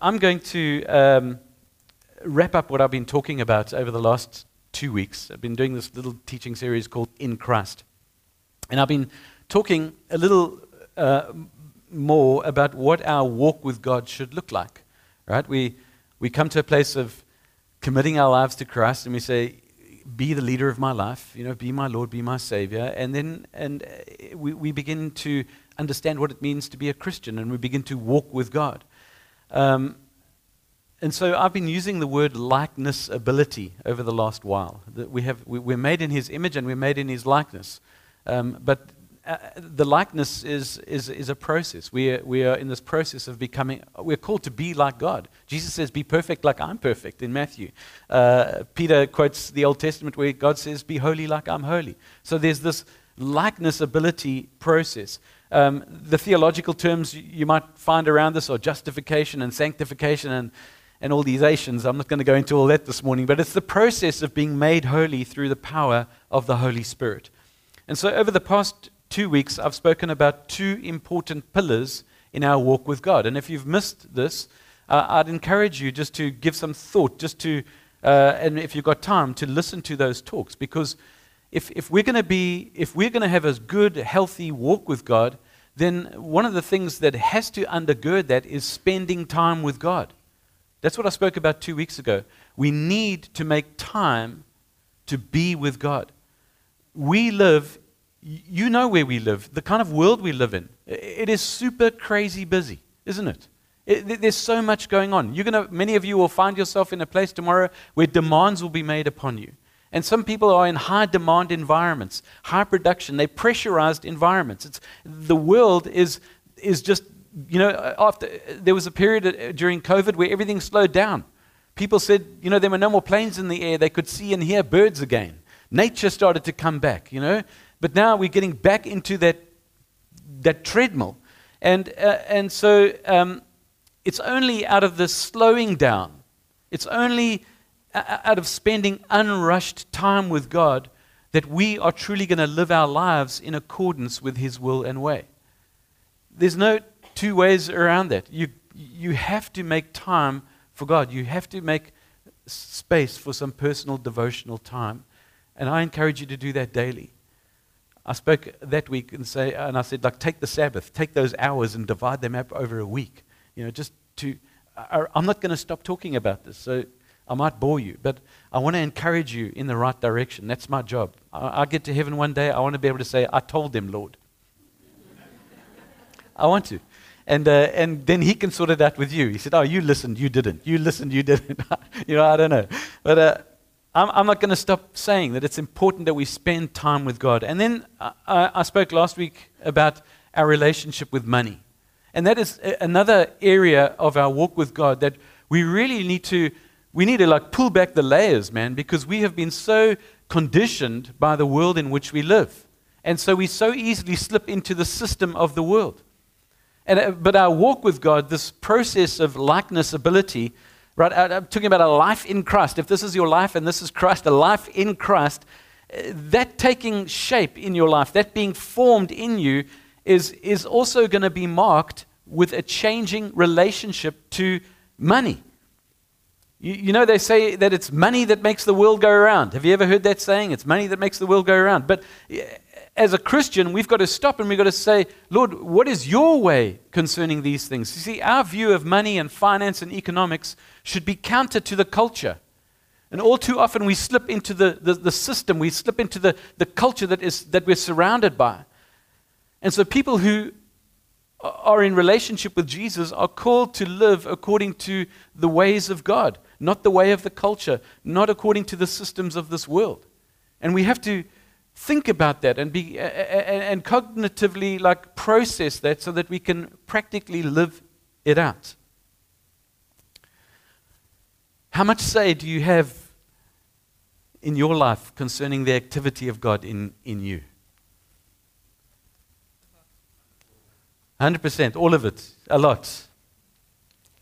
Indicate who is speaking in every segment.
Speaker 1: I'm going to um, wrap up what I've been talking about over the last two weeks. I've been doing this little teaching series called In Christ. And I've been talking a little uh, more about what our walk with God should look like. Right? We, we come to a place of committing our lives to Christ and we say, be the leader of my life, you know, be my Lord, be my Savior. And then and uh, we, we begin to understand what it means to be a Christian and we begin to walk with God. Um, and so I've been using the word likeness ability over the last while. That we have, we, are made in his image and we're made in his likeness. Um, but uh, the likeness is, is, is a process. We are, we are in this process of becoming, we're called to be like God. Jesus says, Be perfect like I'm perfect in Matthew. Uh, Peter quotes the Old Testament where God says, Be holy like I'm holy. So there's this likeness ability process. Um, the theological terms you might find around this are justification and sanctification and, and all these Asians. I'm not going to go into all that this morning, but it's the process of being made holy through the power of the Holy Spirit. And so, over the past two weeks, I've spoken about two important pillars in our walk with God. And if you've missed this, uh, I'd encourage you just to give some thought, just to, uh, and if you've got time, to listen to those talks because if, if we're going to be, if we're going to have a good, healthy walk with God, then one of the things that has to undergird that is spending time with God. That's what I spoke about two weeks ago. We need to make time to be with God. We live, you know where we live, the kind of world we live in. It is super crazy busy, isn't it? it there's so much going on. You're gonna, many of you will find yourself in a place tomorrow where demands will be made upon you. And some people are in high demand environments, high production, they pressurized environments. It's, the world is, is just, you know, after, there was a period uh, during COVID where everything slowed down. People said, you know, there were no more planes in the air, they could see and hear birds again. Nature started to come back, you know. But now we're getting back into that, that treadmill. And, uh, and so um, it's only out of the slowing down, it's only out of spending unrushed time with God that we are truly going to live our lives in accordance with His will and way. There's no two ways around that. You, you have to make time for God, you have to make space for some personal devotional time. And I encourage you to do that daily. I spoke that week and, say, and I said, like, take the Sabbath, take those hours and divide them up over a week. You know, just to, I, I'm not going to stop talking about this. So I might bore you, but I want to encourage you in the right direction. That's my job. I, I get to heaven one day, I want to be able to say, I told them, Lord. I want to. And, uh, and then he can sort it out with you. He said, Oh, you listened, you didn't. You listened, you didn't. you know, I don't know. But uh, I'm, I'm, not going to stop saying that it's important that we spend time with God. And then uh, I, I spoke last week about our relationship with money. And that is another area of our walk with God that we really need to we need to like pull back the layers, man, because we have been so conditioned by the world in which we live. And so we so easily slip into the system of the world. And, uh, but our walk with God, this process of likeness ability, right? I'm talking about a life in Christ. If this is your life and this is Christ, a life in Christ, uh, that taking shape in your life, that being formed in you, is, is also going to be marked with a changing relationship to money. You, you, know, they say that it's money that makes the world go around. Have you ever heard that saying? It's money that makes the world go around. But eh, as a Christian, we've got to stop and we've got to say, Lord, what is your way concerning these things? You see, our view of money and finance and economics should be counter to the culture. And all too often we slip into the, the, the system, we slip into the, the culture that, is, that we're surrounded by. And so people who are in relationship with Jesus are called to live according to the ways of God not the way of the culture, not according to the systems of this world. And we have to think about that and be and cognitively like process that so that we can practically live it out. How much say do you have in your life concerning the activity of God in, in you? 100%, all of it, a lot.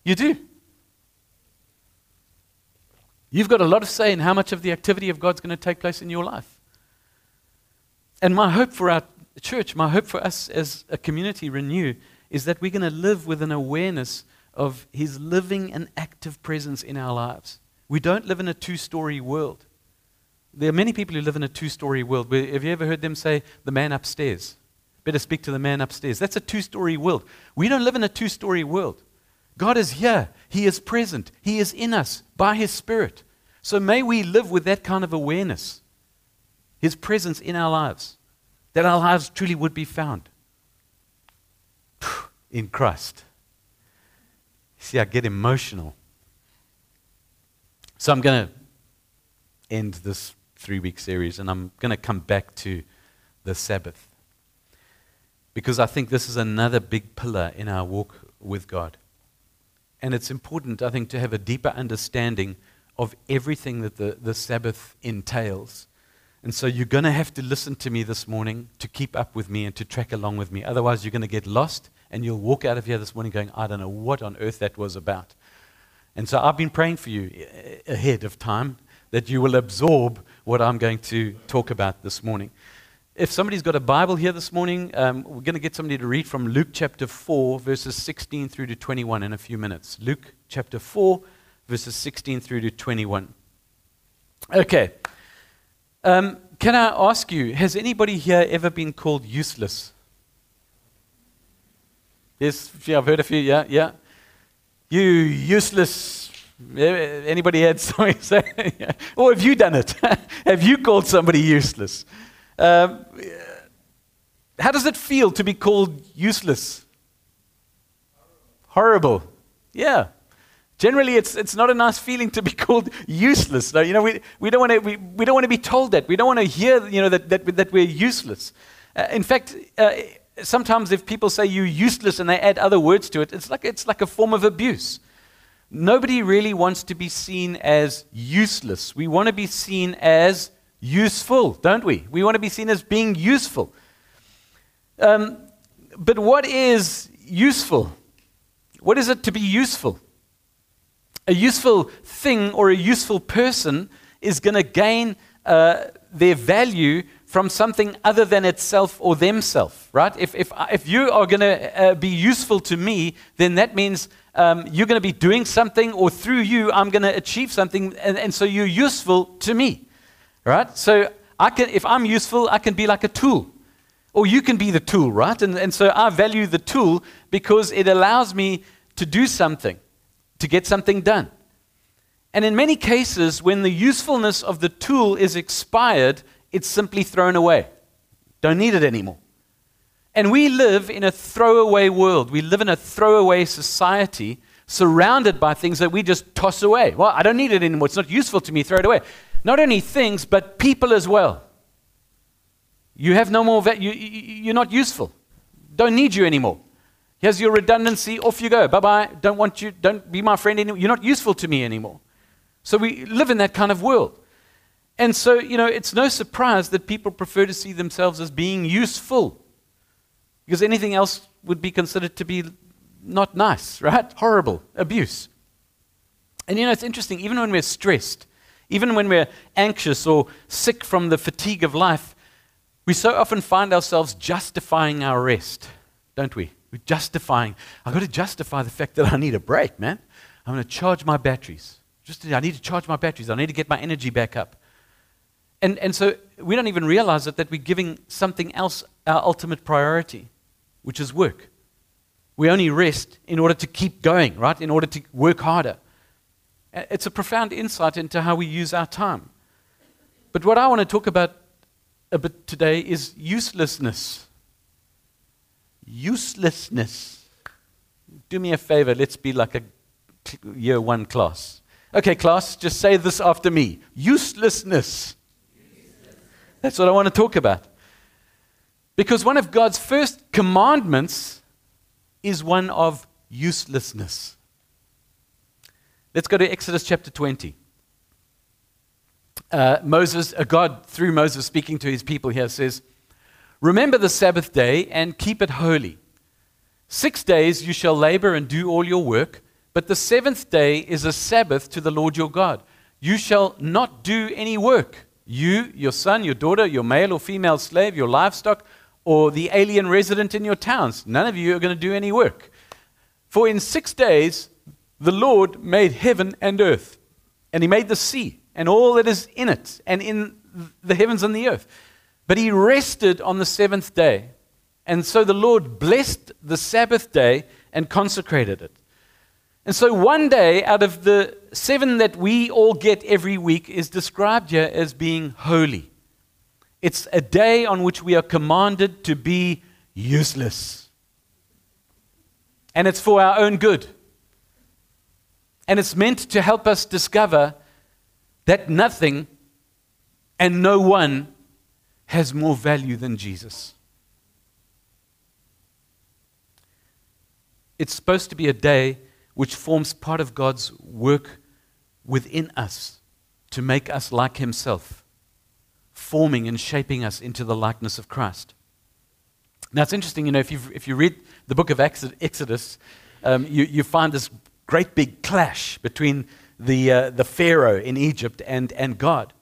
Speaker 1: You do. You've got a lot of say in how much of the activity of God's going to take place in your life. And my hope for our church, my hope for us as a community, Renew, is that we're going to live with an awareness of His living and active presence in our lives. We don't live in a two story world. There are many people who live in a two story world. Have you ever heard them say, the man upstairs? Better speak to the man upstairs. That's a two story world. We don't live in a two story world. God is here, He is present, He is in us by His Spirit. So may we live with that kind of awareness, His presence in our lives, that our lives truly would be found in Christ. See, I get emotional. So I'm going to end this three week series and I'm going to come back to the Sabbath. Because I think this is another big pillar in our walk with God. And it's important, I think, to have a deeper understanding of everything that the, the Sabbath entails. And so you're going to have to listen to me this morning to keep up with me and to track along with me. Otherwise, you're going to get lost and you'll walk out of here this morning going, I don't know what on earth that was about. And so I've been praying for you uh, ahead of time that you will absorb what I'm going to talk about this morning. If somebody's got a Bible here this morning, um, we're going to get somebody to read from Luke chapter 4, verses 16 through to 21 in a few minutes. Luke chapter 4, verses 16 through to 21. Okay. Um, can I ask you, has anybody here ever been called useless? Yes, yeah, I've heard a few, yeah, yeah. You useless. Anybody had something to say? or have you done it? have you called somebody useless? Um, how does it feel to be called useless? Horrible. Yeah. Generally, it's, it's not a nice feeling to be called useless. No, you know, we, we don't want to we, we don't be told that. We don't want to hear you know, that, that, that we're useless. Uh, in fact, uh, sometimes if people say you're useless and they add other words to it, it's like, it's like a form of abuse. Nobody really wants to be seen as useless. We want to be seen as useful, don't we? We want to be seen as being useful. Um, but what is useful? What is it to be useful? A useful thing or a useful person is going to gain uh, their value from something other than itself or themselves, right? If, if, if you are going to uh, be useful to me, then that means um, you're going to be doing something, or through you, I'm going to achieve something, and, and so you're useful to me, right? So I can, if I'm useful, I can be like a tool. Or you can be the tool, right? And, and so I value the tool because it allows me to do something, to get something done. And in many cases, when the usefulness of the tool is expired, it's simply thrown away. Don't need it anymore. And we live in a throwaway world. We live in a throwaway society surrounded by things that we just toss away. Well, I don't need it anymore. It's not useful to me. Throw it away. Not only things, but people as well. You have no more, va- you, you're not useful. Don't need you anymore. Here's your redundancy. Off you go. Bye bye. Don't want you. Don't be my friend anymore. You're not useful to me anymore. So we live in that kind of world. And so, you know, it's no surprise that people prefer to see themselves as being useful. Because anything else would be considered to be not nice, right? Horrible, abuse. And you know, it's interesting, even when we're stressed, even when we're anxious or sick from the fatigue of life, we so often find ourselves justifying our rest, don't we? We're justifying. I've got to justify the fact that I need a break, man. I'm going to charge my batteries. Just, I need to charge my batteries. I need to get my energy back up. And, and so we don't even realize it that we're giving something else our ultimate priority, which is work. We only rest in order to keep going, right? In order to work harder. It's a profound insight into how we use our time. But what I want to talk about a bit today is uselessness. Uselessness. Do me a favor, let's be like a year one class. Okay, class, just say this after me. Uselessness. That's what I want to talk about. Because one of God's first commandments is one of uselessness. Let's go to Exodus chapter 20. Uh, Moses, uh, God, through Moses speaking to his people here, says, Remember the Sabbath day and keep it holy. Six days you shall labor and do all your work, but the seventh day is a Sabbath to the Lord your God. You shall not do any work you, your son, your daughter, your male or female slave, your livestock, or the alien resident in your towns. None of you are going to do any work. For in six days the Lord made heaven and earth, and he made the sea and all that is in it, and in the heavens and the earth. But he rested on the seventh day. And so the Lord blessed the Sabbath day and consecrated it. And so one day out of the seven that we all get every week is described here as being holy. It's a day on which we are commanded to be useless. And it's for our own good. And it's meant to help us discover that nothing and no one has more value than Jesus. It's supposed to be a day which forms part of God's work within us to make us like Himself, forming and shaping us into the likeness of Christ. Now, it's interesting, you know, if, you if you read the book of Exodus, um, you, you find this great big clash between the, uh, the Pharaoh in Egypt and, and God.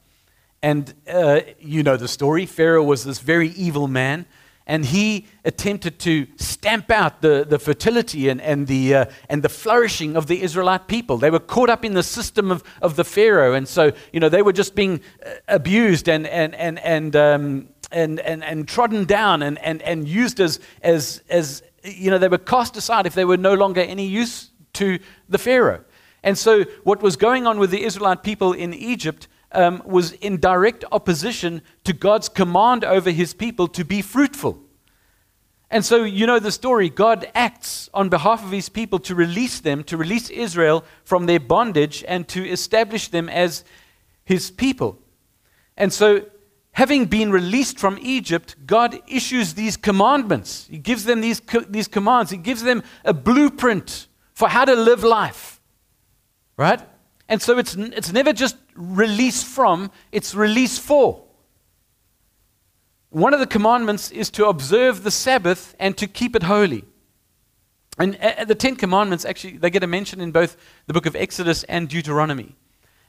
Speaker 1: And uh, you know the story. Pharaoh was this very evil man, and he attempted to stamp out the, the fertility and, and, the, uh, and the flourishing of the Israelite people. They were caught up in the system of, of the Pharaoh, and so you know, they were just being uh, abused and, and, and, and, um, and, and, and trodden down and, and, and used as, as, as, you know, they were cast aside if they were no longer any use to the Pharaoh. And so, what was going on with the Israelite people in Egypt um, was in direct opposition to God's command over his people to be fruitful. And so, you know the story. God acts on behalf of his people to release them, to release Israel from their bondage, and to establish them as his people. And so, having been released from Egypt, God issues these commandments. He gives them these, these commands, He gives them a blueprint for how to live life. Right? And so it's, it's never just release from, it's release for. One of the commandments is to observe the Sabbath and to keep it holy. And uh, the Ten Commandments actually, they get a mention in both the book of Exodus and Deuteronomy.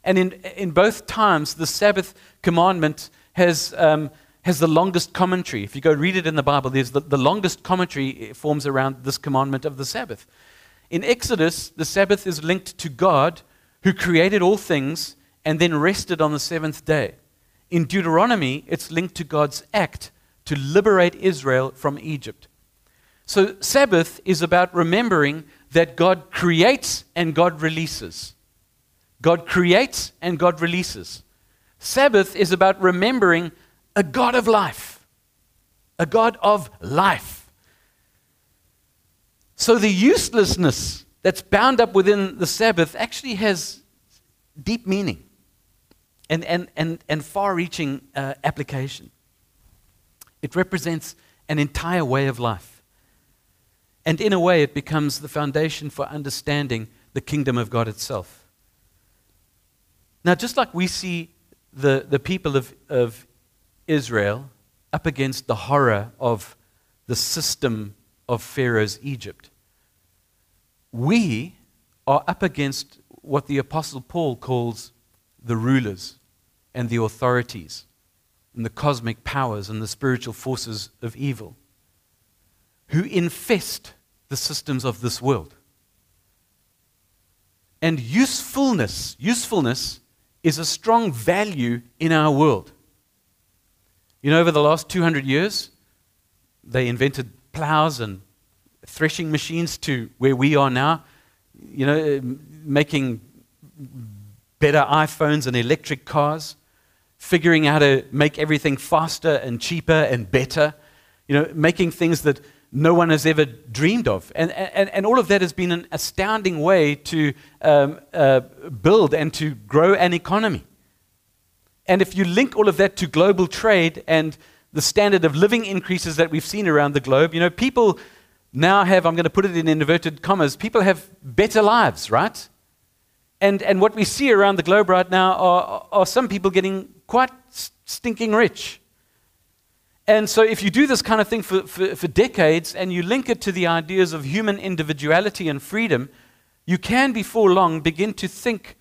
Speaker 1: And in, in both times, the Sabbath commandment has, um, has the longest commentary. If you go read it in the Bible, there's the, the longest commentary forms around this commandment of the Sabbath. In Exodus, the Sabbath is linked to God who created all things and then rested on the seventh day. In Deuteronomy, it's linked to God's act to liberate Israel from Egypt. So, Sabbath is about remembering that God creates and God releases. God creates and God releases. Sabbath is about remembering a God of life, a God of life. So the uselessness that's bound up within the Sabbath actually has deep meaning and, and, and, and far reaching uh, application. It represents an entire way of life. And in a way, it becomes the foundation for understanding the kingdom of God itself. Now, just like we see the, the people of, of Israel up against the horror of the system of Pharaoh's Egypt. We are up against what the Apostle Paul calls the rulers and the authorities and the cosmic powers and the spiritual forces of evil who infest the systems of this world. And usefulness, usefulness is a strong value in our world. You know, over the last 200 years, they invented plows and threshing machines to where we are now, you know, making better iPhones and electric cars, figuring out how to make everything faster and cheaper and better, you know, making things that no one has ever dreamed of. And, and, and all of that has been an astounding way to um, uh, build and to grow an economy. And if you link all of that to global trade and the standard of living increases that we've seen around the globe, you know, people now have, I'm going to put it in inverted commas, people have better lives, right? And, and what we see around the globe right now are, are some people getting quite stinking rich. And so, if you do this kind of thing for, for, for, decades and you link it to the ideas of human individuality and freedom, you can before long begin to think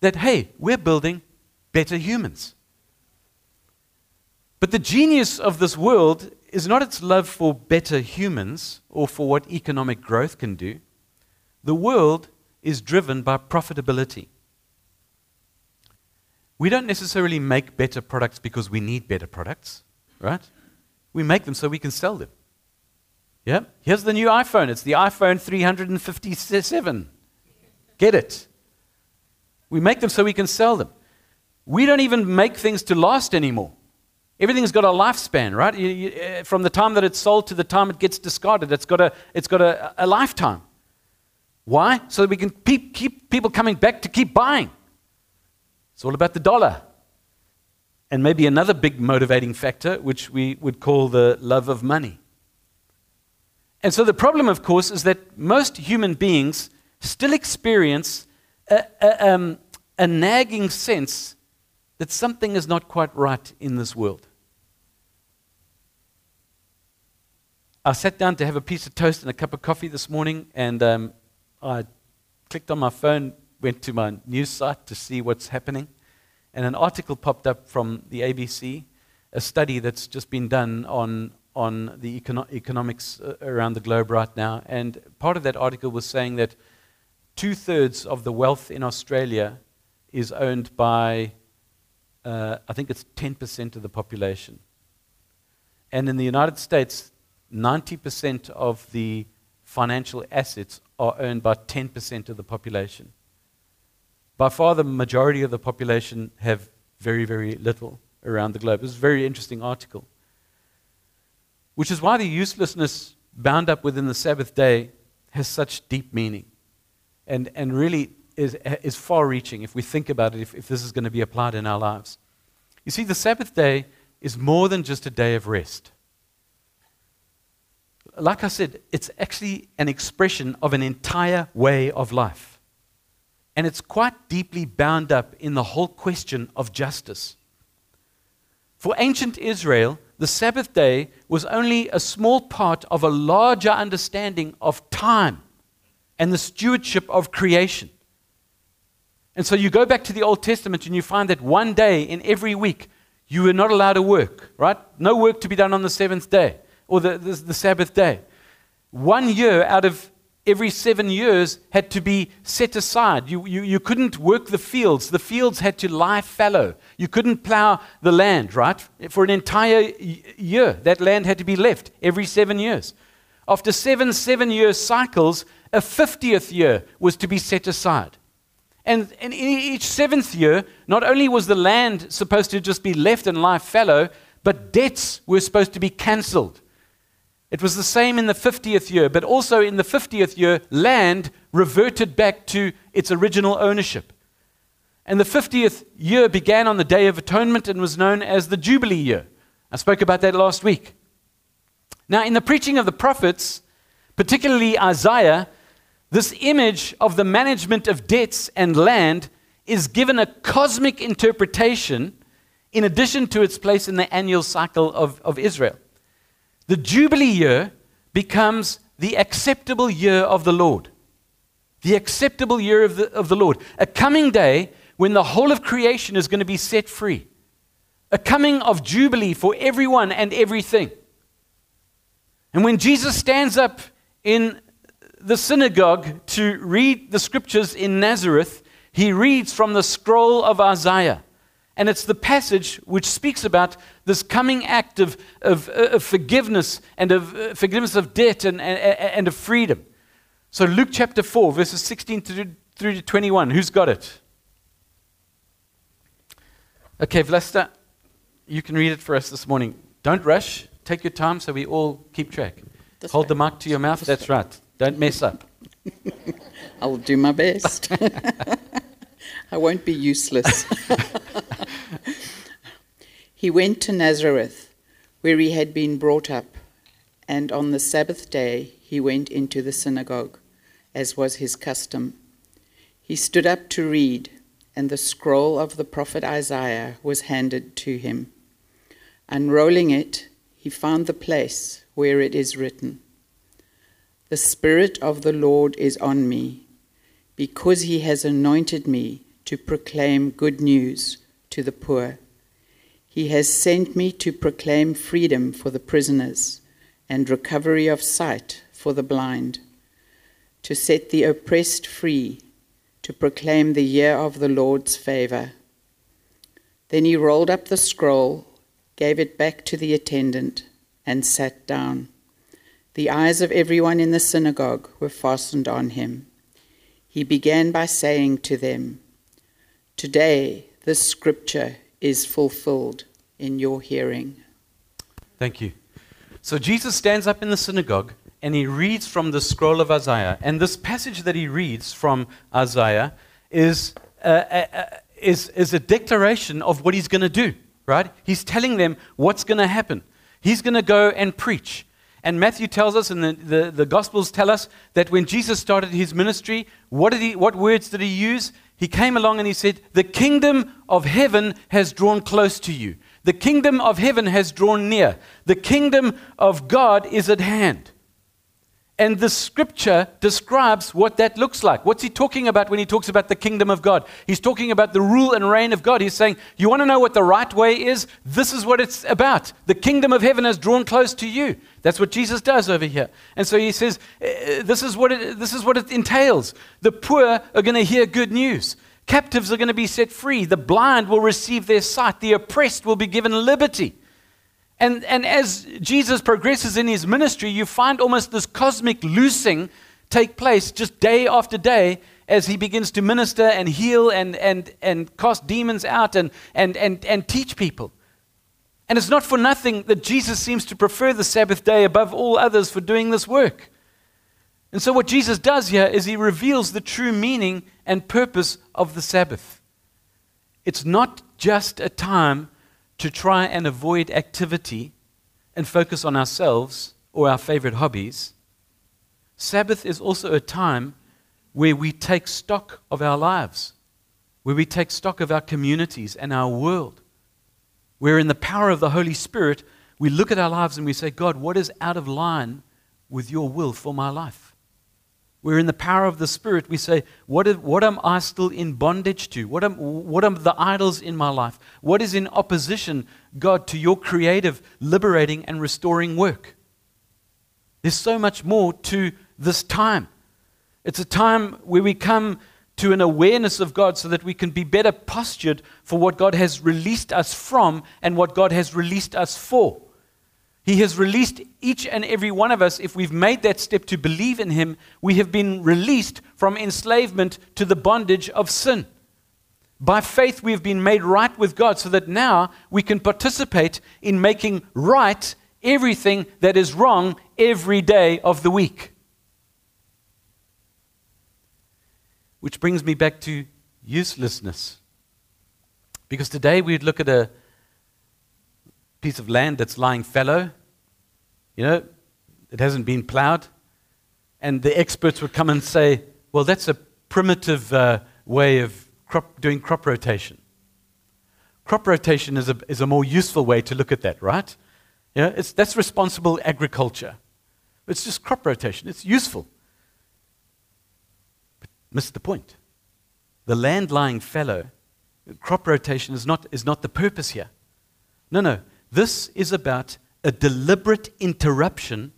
Speaker 1: that, hey, we're building better humans. But the genius of this world is not its love for better humans or for what economic growth can do. the world is driven by profitability. We don't necessarily make better products because we need better products, right? We make them so we can sell them. Yeah? Here's the new iPhone. It's the iPhone 357. Get it? We make them so we can sell them. We don't even make things to last anymore. Everything's got a lifespan, right? You, you, uh, from the time that it's sold to the time it gets discarded, it's got a, it's got a, a lifetime. Why? So that we can keep, keep people coming back to keep buying. It's all about the dollar. And maybe another big motivating factor, which we would call the love of money. And so the problem, of course, is that most human beings still experience a, a, um, a nagging sense that something is not quite right in this world. I sat down to have a piece of toast and a cup of coffee this morning, and um, I clicked on my phone, went to my news site to see what's happening, and an article popped up from the ABC, a study that's just been done on, on the econo- economics uh, around the globe right now. And part of that article was saying that two thirds of the wealth in Australia is owned by, uh, I think it's 10% of the population. And in the United States, 90% of the financial assets are owned by 10% of the population. By far, the majority of the population have very, very little around the globe. It's a very interesting article. Which is why the uselessness bound up within the Sabbath day has such deep meaning and, and really is, is far reaching if we think about it, if, if this is going to be applied in our lives. You see, the Sabbath day is more than just a day of rest. Like I said, it's actually an expression of an entire way of life. And it's quite deeply bound up in the whole question of justice. For ancient Israel, the Sabbath day was only a small part of a larger understanding of time and the stewardship of creation. And so you go back to the Old Testament and you find that one day in every week you were not allowed to work, right? No work to be done on the seventh day or the, the, the Sabbath day. One year out of every seven years had to be set aside. You, you, you couldn't work the fields. The fields had to lie fallow. You couldn't plow the land, right? For an entire year, that land had to be left every seven years. After seven seven year cycles, a 50th year was to be set aside. And, in each seventh year, not only was the land supposed to just be left and lie fallow, but debts were supposed to be cancelled. It was the same in the 50th year, but also in the 50th year, land reverted back to its original ownership. And the 50th year began on the Day of Atonement and was known as the Jubilee year. I spoke about that last week. Now, in the preaching of the prophets, particularly Isaiah, this image of the management of debts and land is given a cosmic interpretation in addition to its place in the annual cycle of, of Israel. The Jubilee year becomes the acceptable year of the Lord. The acceptable year of the, of the Lord. A coming day when the whole of creation is going to be set free. A coming of Jubilee for everyone and everything. And when Jesus stands up in the synagogue to read the scriptures in Nazareth, he reads from the scroll of Isaiah. And it's the passage which speaks about this coming act of, of, of forgiveness and of uh, forgiveness of debt and, and, and of freedom. So, Luke chapter 4, verses 16 to, through to 21. Who's got it? Okay, Vlasta, you can read it for us this morning. Don't rush. Take your time so we all keep track. This Hold way. the mic to your mouth. That's right. Don't mess up.
Speaker 2: I'll do my best. I won't be useless. he went to Nazareth, where he had been brought up, and on the Sabbath day he went into the synagogue, as was his custom. He stood up to read, and the scroll of the prophet Isaiah was handed to him. Unrolling it, he found the place where it is written. The Spirit of the Lord is on me, because he has anointed me to proclaim good news to the poor. He has sent me to proclaim freedom for the prisoners and recovery of sight for the blind, to set the oppressed free, to proclaim the year of the Lord's favor. Then he rolled up the scroll, gave it back to the attendant, and sat down. The eyes of everyone in the synagogue were fastened on him. He began by saying to them, Today this scripture is fulfilled in your hearing.
Speaker 1: Thank you. So Jesus stands up in the synagogue and he reads from the scroll of Isaiah. And this passage that he reads from Isaiah is, uh, uh, uh is, is a declaration of what he's going to do, right? He's telling them what's going to happen. He's going to go and preach. And Matthew tells us, and the, the, the, Gospels tell us, that when Jesus started his ministry, what, did he, what words did he use? He came along and he said, The kingdom of heaven has drawn close to you. The kingdom of heaven has drawn near. The kingdom of God is at hand. And the scripture describes what that looks like. What's he talking about when he talks about the kingdom of God? He's talking about the rule and reign of God. He's saying, You want to know what the right way is? This is what it's about. The kingdom of heaven has drawn close to you. That's what Jesus does over here. And so he says, eh, This is what it, this is what it entails. The poor are going to hear good news. Captives are going to be set free. The blind will receive their sight. The oppressed will be given liberty. And, and as Jesus progresses in his ministry, you find almost this cosmic loosing take place just day after day as he begins to minister and heal and, and, and cast demons out and, and, and, and teach people. And it's not for nothing that Jesus seems to prefer the Sabbath day above all others for doing this work. And so, what Jesus does here is he reveals the true meaning and purpose of the Sabbath. It's not just a time to try and avoid activity and focus on ourselves or our favorite hobbies, Sabbath is also a time where we take stock of our lives, where we take stock of our communities and our world, where in the power of the Holy Spirit, we look at our lives and we say, God, what is out of line with your will for my life? We're in the power of the Spirit. We say, what, is, what am I still in bondage to? What, am, what are the idols in my life? What is in opposition, God, to your creative, liberating, and restoring work? There's so much more to this time. It's a time where we come to an awareness of God so that we can be better postured for what God has released us from and what God has released us for. He has released each and every one of us. If we've made that step to believe in Him, we have been released from enslavement to the bondage of sin. By faith, we have been made right with God so that now we can participate in making right everything that is wrong every day of the week. Which brings me back to uselessness. Because today we'd look at a piece of land that's lying fallow. You know, it hasn't been plowed. And the experts would come and say, well, that's a primitive uh, way of crop, doing crop rotation. Crop rotation is a, is a more useful way to look at that, right? Yeah, it's, that's responsible agriculture. It's just crop rotation. It's useful. But miss the point. The land lying fallow, crop rotation is not, is not the purpose here. No, no. This is about a deliberate interruption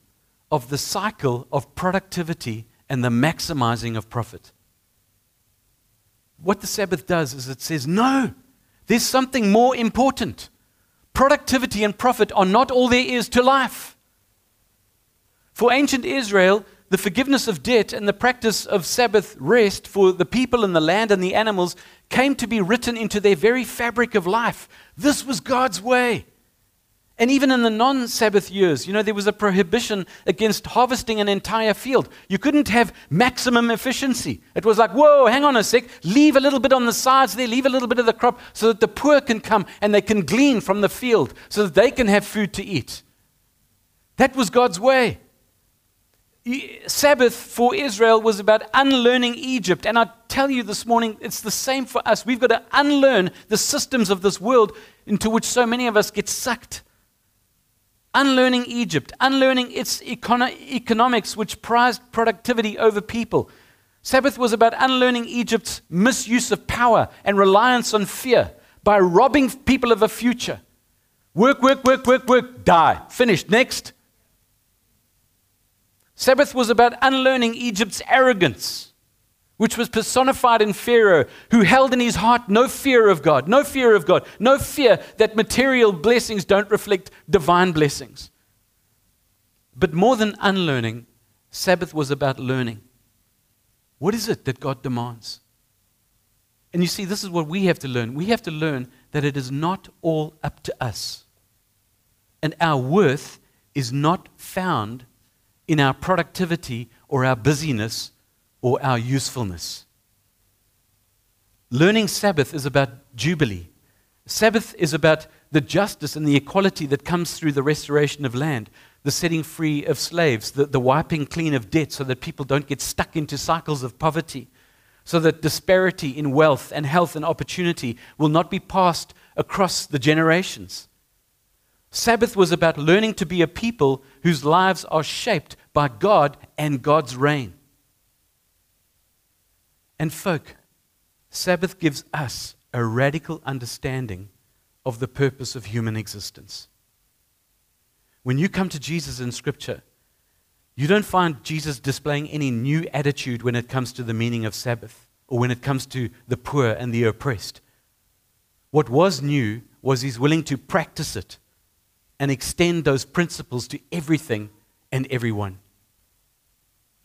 Speaker 1: of the cycle of productivity and the maximizing of profit. What the Sabbath does is it says, no, there's something more important. Productivity and profit are not all there is to life. For ancient Israel, the forgiveness of debt and the practice of Sabbath rest for the people and the land and the animals came to be written into their very fabric of life. This was God's way. And even in the non Sabbath years, you know, there was a prohibition against harvesting an entire field. You couldn't have maximum efficiency. It was like, whoa, hang on a sec, leave a little bit on the sides there, leave a little bit of the crop so that the poor can come and they can glean from the field so that they can have food to eat. That was God's way. Sabbath for Israel was about unlearning Egypt. And I tell you this morning, it's the same for us. We've got to unlearn the systems of this world into which so many of us get sucked unlearning Egypt, unlearning its econo- economics, which prized productivity over people. Sabbath was about unlearning Egypt's misuse of power and reliance on fear by robbing people of a future. Work, work, work, work, work, die. Finished. Next. Sabbath was about unlearning Egypt's arrogance, which was personified in Pharaoh, who held in his heart no fear of God, no fear of God, no fear that material blessings don't reflect divine blessings. But more than unlearning, Sabbath was about learning. What is it that God demands? And you see, this is what we have to learn. We have to learn that it is not all up to us. And our worth is not found in our productivity or our busyness or our usefulness. Learning Sabbath is about jubilee. Sabbath is about the justice and the equality that comes through the restoration of land, the setting free of slaves, the, the wiping clean of debt so that people don't get stuck into cycles of poverty, so that disparity in wealth and health and opportunity will not be passed across the generations. Sabbath was about learning to be a people whose lives are shaped by God and God's reign. And, folk, Sabbath gives us a radical understanding of the purpose of human existence. When you come to Jesus in Scripture, you don't find Jesus displaying any new attitude when it comes to the meaning of Sabbath or when it comes to the poor and the oppressed. What was new was he's willing to practice it and extend those principles to everything and everyone.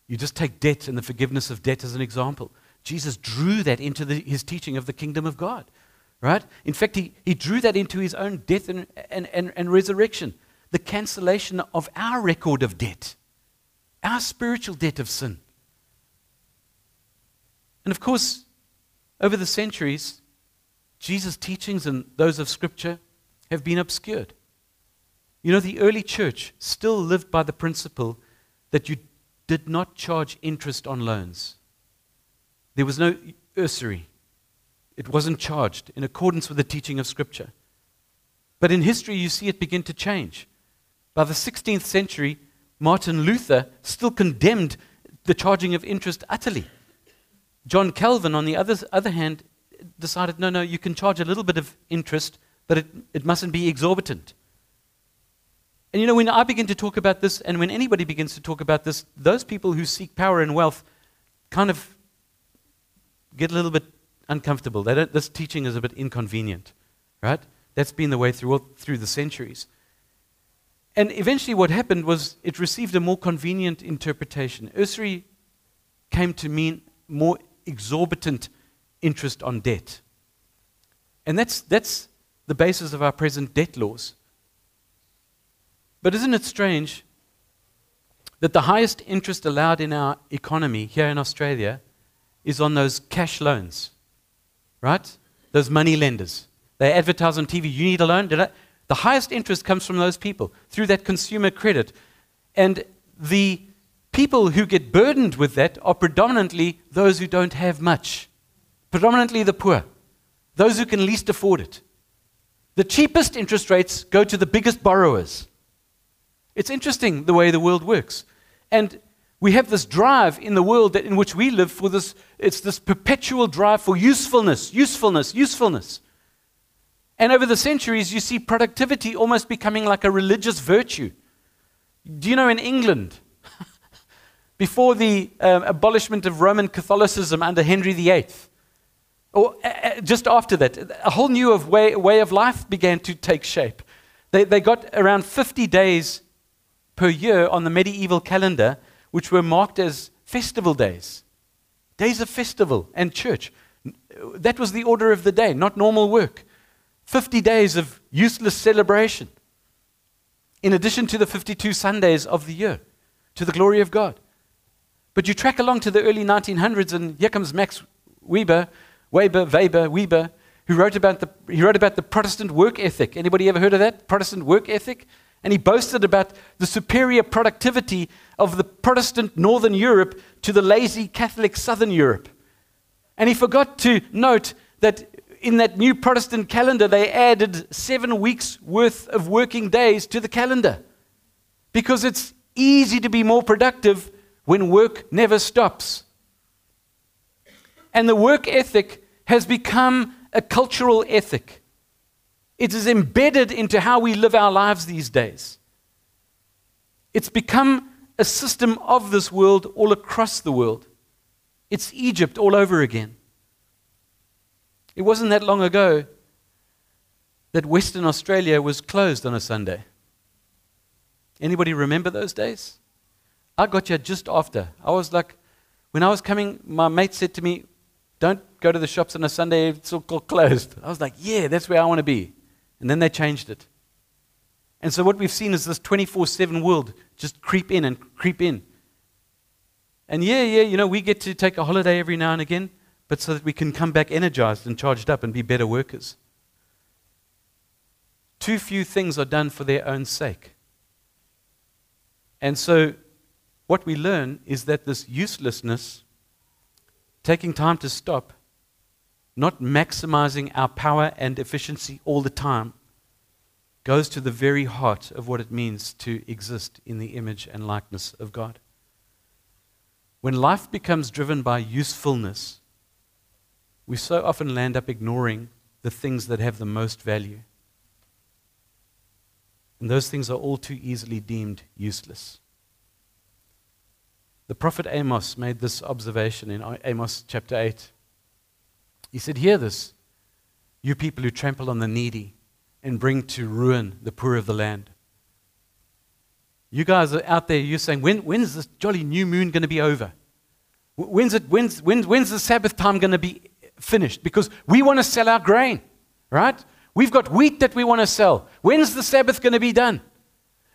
Speaker 1: You just take debt and the forgiveness of debt as an example. Jesus drew that into the, his teaching of the kingdom of God, right? In fact, he, he drew that into his own death and, and, and, and resurrection, the cancellation of our record of debt, our spiritual debt of sin. And of course, over the centuries, Jesus' teachings and those of Scripture have been obscured. You know, the early church still lived by the principle that you did not charge interest on loans. There was no usury, it wasn't charged in accordance with the teaching of Scripture. But in history, you see it begin to change. By the 16th century, Martin Luther still condemned the charging of interest utterly. John Calvin, on the other, other hand, decided no, no, you can charge a little bit of interest, but it, it mustn't be exorbitant. And you know, when I begin to talk about this, and when anybody begins to talk about this, those people who seek power and wealth kind of get a little bit uncomfortable. this teaching is a bit inconvenient, right? That's been the way through, all, through the centuries. And eventually, what happened was it received a more convenient interpretation. Usury came to mean more exorbitant interest on debt. And that's, that's the basis of our present debt laws. But isn't it strange that the highest interest allowed in our economy here in Australia is on those cash loans, right? Those money lenders. They advertise on TV, you need a loan. The highest interest comes from those people through that consumer credit. And the people who get burdened with that are predominantly those who don't have much, predominantly the poor, those who can least afford it. The cheapest interest rates go to the biggest borrowers. It's interesting the way the world works. And we have this drive in the world that, in which we live for this, it's this perpetual drive for usefulness, usefulness, usefulness. And over the centuries, you see productivity almost becoming like a religious virtue. Do you know in England, before the um, abolishment of Roman Catholicism under Henry VIII, or uh, uh, just after that, a whole new of way, way of life began to take shape. They, they got around 50 days per year on the medieval calendar, which were marked as festival days, days of festival and church. That was the order of the day, not normal work. 50 days of useless celebration, in addition to the 52 Sundays of the year, to the glory of God. But you track along to the early 1900s, and here comes Max Weber, Weber, Weber, Weber, who wrote about the, he wrote about the Protestant work ethic. Anybody ever heard of that? Protestant work ethic? And he boasted about the superior productivity of the Protestant Northern Europe to the lazy Catholic Southern Europe. And he forgot to note that in that new Protestant calendar, they added seven weeks worth of working days to the calendar. Because it's easy to be more productive when work never stops. And the work ethic has become a cultural ethic. It is embedded into how we live our lives these days. It's become a system of this world all across the world. It's Egypt all over again. It wasn't that long ago that Western Australia was closed on a Sunday. Anybody remember those days? I got here just after. I was like, when I was coming, my mate said to me, Don't go to the shops on a Sunday, it's all closed. I was like, Yeah, that's where I want to be. And then they changed it. And so what we've seen is this 24 7 world just creep in and creep in. And yeah, yeah, you know, we get to take a holiday every now and again, but so that we can come back energized and charged up and be better workers. Too few things are done for their own sake. And so what we learn is that this uselessness, taking time to stop, not maximizing our power and efficiency all the time, goes to the very heart of what it means to exist in the image and likeness of God. When life becomes driven by usefulness, we so often land up ignoring the things that have the most value. And those things are all too easily deemed useless. The prophet Amos made this observation in Amos chapter 8. He said, Hear this, you people who trample on the needy and bring to ruin the poor of the land. You guys are out there, you're saying, when, when's this jolly new moon going to be over? When's, it, when's, when's, when's the Sabbath time going to be finished? Because we want to sell our grain, right? We've got wheat that we want to sell. When's the Sabbath going to be done?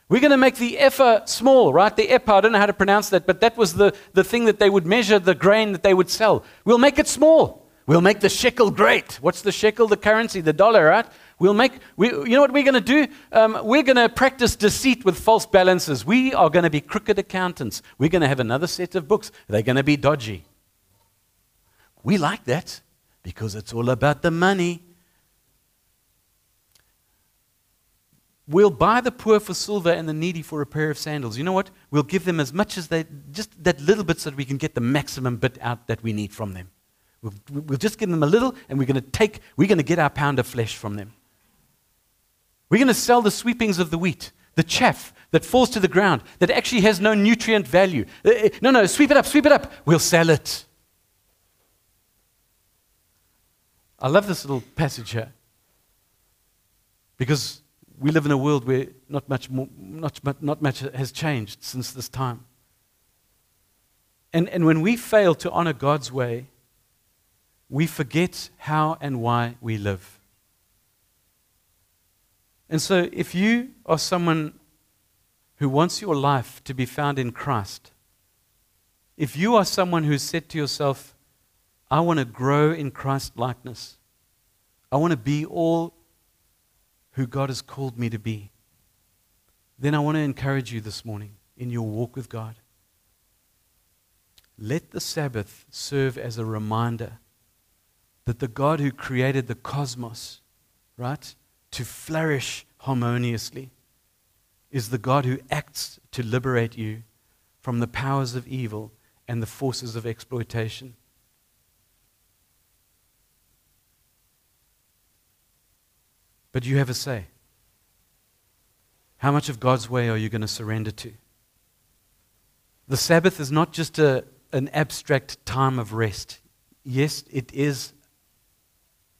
Speaker 1: We're going to make the ephah small, right? The ephah, I don't know how to pronounce that, but that was the, the thing that they would measure the grain that they would sell. We'll make it small. We'll make the shekel great. What's the shekel? The currency, the dollar, right? We'll make, we, you know what we're going to do? Um, we're going to practice deceit with false balances. We are going to be crooked accountants. We're going to have another set of books. They're going to be dodgy. We like that because it's all about the money. We'll buy the poor for silver and the needy for a pair of sandals. You know what? We'll give them as much as they, just that little bit so that we can get the maximum bit out that we need from them. We'll, we'll just give them a little and we're going to take, we're going to get our pound of flesh from them. We're going to sell the sweepings of the wheat, the chaff that falls to the ground, that actually has no nutrient value. Uh, uh, no, no, sweep it up, sweep it up. We'll sell it. I love this little passage here because we live in a world where not much, more, not, not much has changed since this time. And, and when we fail to honor God's way, we forget how and why we live. And so, if you are someone who wants your life to be found in Christ, if you are someone who said to yourself, I want to grow in Christ likeness, I want to be all who God has called me to be, then I want to encourage you this morning in your walk with God. Let the Sabbath serve as a reminder that the God who created the cosmos, right, to flourish harmoniously, is the God who acts to liberate you from the powers of evil and the forces of exploitation. But you have a say. How much of God's way are you going to surrender to? The Sabbath is not just a, an abstract time of rest. Yes, it is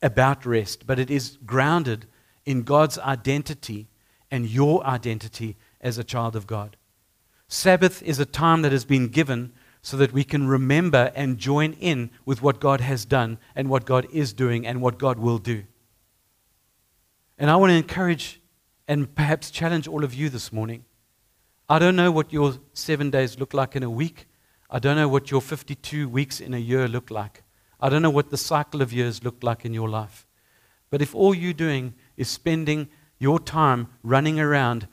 Speaker 1: about rest, but it is grounded in God's identity and your identity as a child of God. Sabbath is a time that has been given so that we can remember and join in with what God has done and what God is doing and what God will do. And I want to encourage and perhaps challenge all of you this morning. I don't know what your seven days look like in a week. I don't know what your 52 weeks in a year look like. I don't know what the cycle of years looked like in your life. But if all you're doing is spending your time running around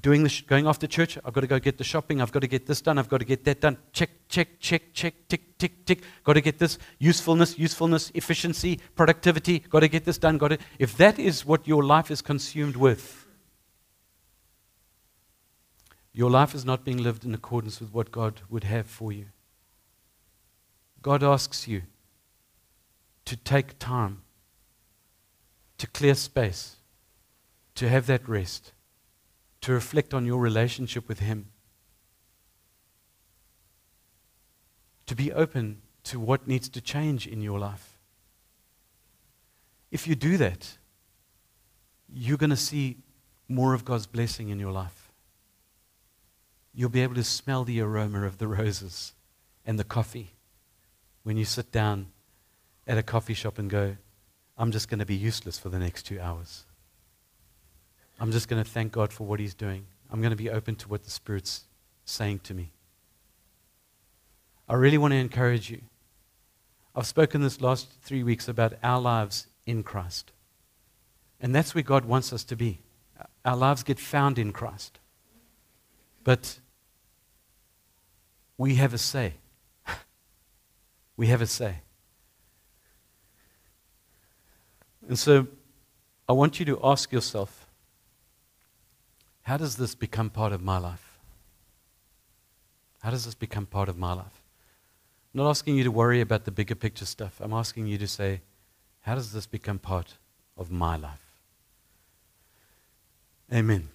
Speaker 1: doing the going off to church. I've got to go get the shopping. I've got to get this done. I've got to get that done. Check, check, check, check, tick, tick, tick. Got to get this usefulness, usefulness, efficiency, productivity. Got to get this done. Got to. If that is what your life is consumed with, your life is not being lived in accordance with what God would have for you. God asks you to take time, to clear space, to have that rest, to reflect on your relationship with Him, to be open to what needs to change in your life. If you do that, you're going to see more of God's blessing in your life. You'll be able to smell the aroma of the roses and the coffee when you sit down at a coffee shop and go, I'm just going to be useless for the next two hours. I'm just going to thank God for what He's doing. I'm going to be open to what the Spirit's saying to me. I really want to encourage you. I've spoken this last three weeks about our lives in Christ. And that's where God wants us to be. Our lives get found in Christ. But we have a say. We have a say. And so I want you to ask yourself how does this become part of my life? How does this become part of my life? I'm not asking you to worry about the bigger picture stuff. I'm asking you to say, how does this become part of my life? Amen.